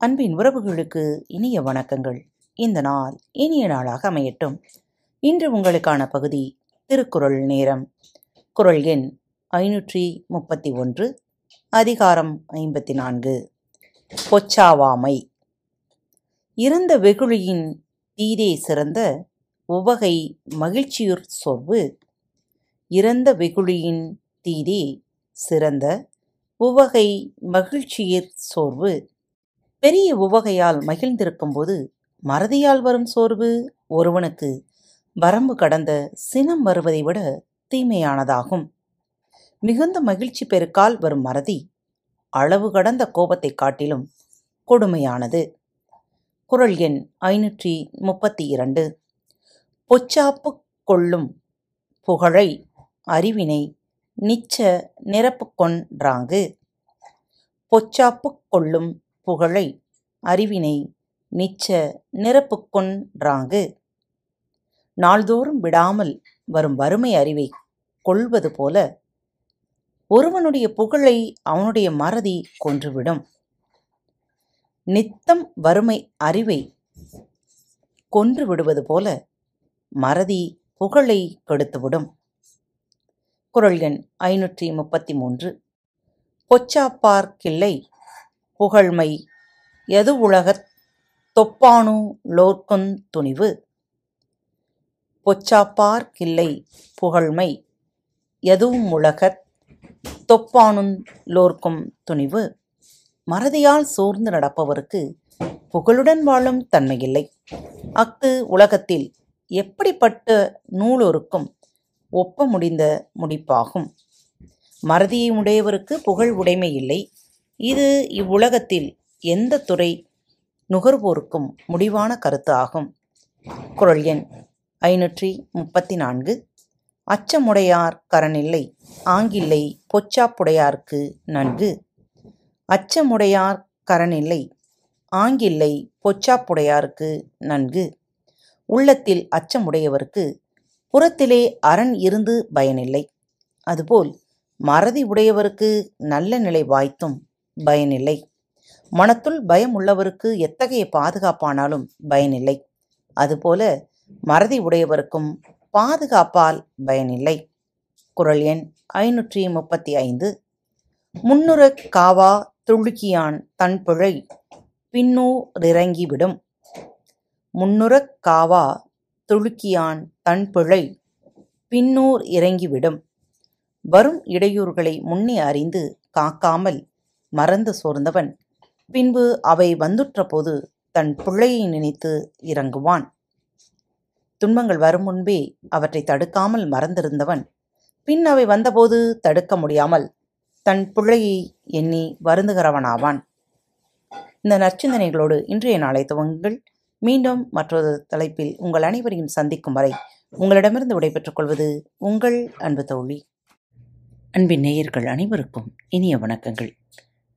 அன்பின் உறவுகளுக்கு இனிய வணக்கங்கள். இந்த நாள் இனிய நாளாக அமையட்டும். இன்று உங்களுக்கான பகுதி திருக்குறள் நேரம். குறள் எண் ஐநூற்றி முப்பத்தி ஒன்று அதிகாரம் ஐம்பத்தி நான்கு. பொச்சாவாமை. இறந்த வெகுளியின் தீதே சிறந்த உவகை மகிழ்ச்சியுற் சொர்வு. இறந்த வெகுளியின் தீதே சிறந்த உவகை மகிழ்ச்சியிற் சோர்வு. பெரிய உவகையால் மகிழ்ந்திருக்கும்போது மறதியால் வரும் சோர்வு ஒருவனுக்கு வரம்பு கடந்த சினம் வருவதை விட தீமையானதாகும். மிகுந்த மகிழ்ச்சி பெருக்கால் வரும் மறதி அளவு கடந்த கோபத்தை காட்டிலும் கொடுமையானது. குறள் எண் ஐநூற்றி முப்பத்தி இரண்டு பொச்சாப்பு கொள்ளும் புகழை அறிவினை நிச்ச நிரப்புக் கொன்றாங்கு. பொச்சாப்புக் கொள்ளும் புகழை அறிவினை நிச்ச நிரப்புக்கொன்றாங்கு நாள்தோறும் விடாமல் வரும் வறுமை அறிவை கொள்வது போல ஒருவனுடைய புகழை அவனுடைய மறதி கொன்றுவிடும். நித்தம் வறுமை அறிவை கொன்று விடுவது போல மறதி புகழை கெடுத்துவிடும். குரல் எண் ஐநூற்றி முப்பத்தி மூன்று. பொச்சாப்பார் கிள்ளை புகழ்மை. எது உலகத் தொப்பானு லோர்க்குந் துணிவு? பொச்சாப்பார் கிள்ளை புகழ்மை. எதுவும் உலகத் தொப்பானுந் லோர்க்கும் துணிவு? மறதியால் சோர்ந்து நடப்பவருக்கு புகழுடன் வாழும் தன்மையில்லை. அஃது உலகத்தில் எப்படிப்பட்ட நூலொருக்கும் ஒப்ப முடிந்த முடிப்பாகும்? மறதியை உடையவருக்கு புகழ் உடைமை இல்லை இது இவ்வுலகத்தில் எந்த துறை நுகர்வோருக்கும் முடிவான கருத்து ஆகும். குரல் எண் ஐநூற்றி முப்பத்தி நான்கு அச்சமுடையார் கரனில்லை ஆங்கில்லை பொச்சாப்புடையார்க்கு நன்கு. அச்சமுடையார் கரனில்லை ஆங்கில்லை பொச்சாப்புடையார்க்கு நன்கு. உள்ளத்தில் அச்சமுடையவருக்கு புறத்திலே அரண் இருந்து பயனில்லை. அதுபோல் மறதி உடையவருக்கு நல்ல நிலை வாய்த்தும் பயனில்லை. மனத்துள் பயம் உள்ளவருக்கு எத்தகைய பாதுகாப்பானாலும் பயனில்லை. அதுபோல மறதி உடையவருக்கும் பாதுகாப்பால் பயனில்லை. குறள் எண் ஐநூற்றி முப்பத்தி ஐந்து முன்னுற காவா துளுக்கியான் தன் பிழை பின்னூரிறங்கிவிடும் முன்னுறக் காவா துளுக்கியான் தன் பிழை பின்னூர் இறங்கிவிடும். வரும் இடையூறுகளை முன்னே அறிந்து காக்காமல் மறந்து சோர்ந்தவன். பின்பு அவை வந்துற்றபோது தன் பிள்ளையை நினைத்து இறங்குவான். துன்பங்கள் வரும் முன்பே அவற்றை தடுக்காமல் மறந்திருந்தவன். பின் அவை வந்தபோது தடுக்க முடியாமல் தன் பிள்ளையை எண்ணி வருந்துகிறவனாவான். இந்த நற்சிந்தனைகளோடு இன்றைய நாளை துவங்குங்கள். மீண்டும் மற்றொரு தலைப்பில் உங்கள் அனைவரையும் சந்திக்கும் வரை உங்களிடமிருந்து விடைபெற்றுக் கொள்வது உங்கள் அன்பு தோழி. அன்பின் நேயர்கள் அனைவருக்கும் இனிய வணக்கங்கள்.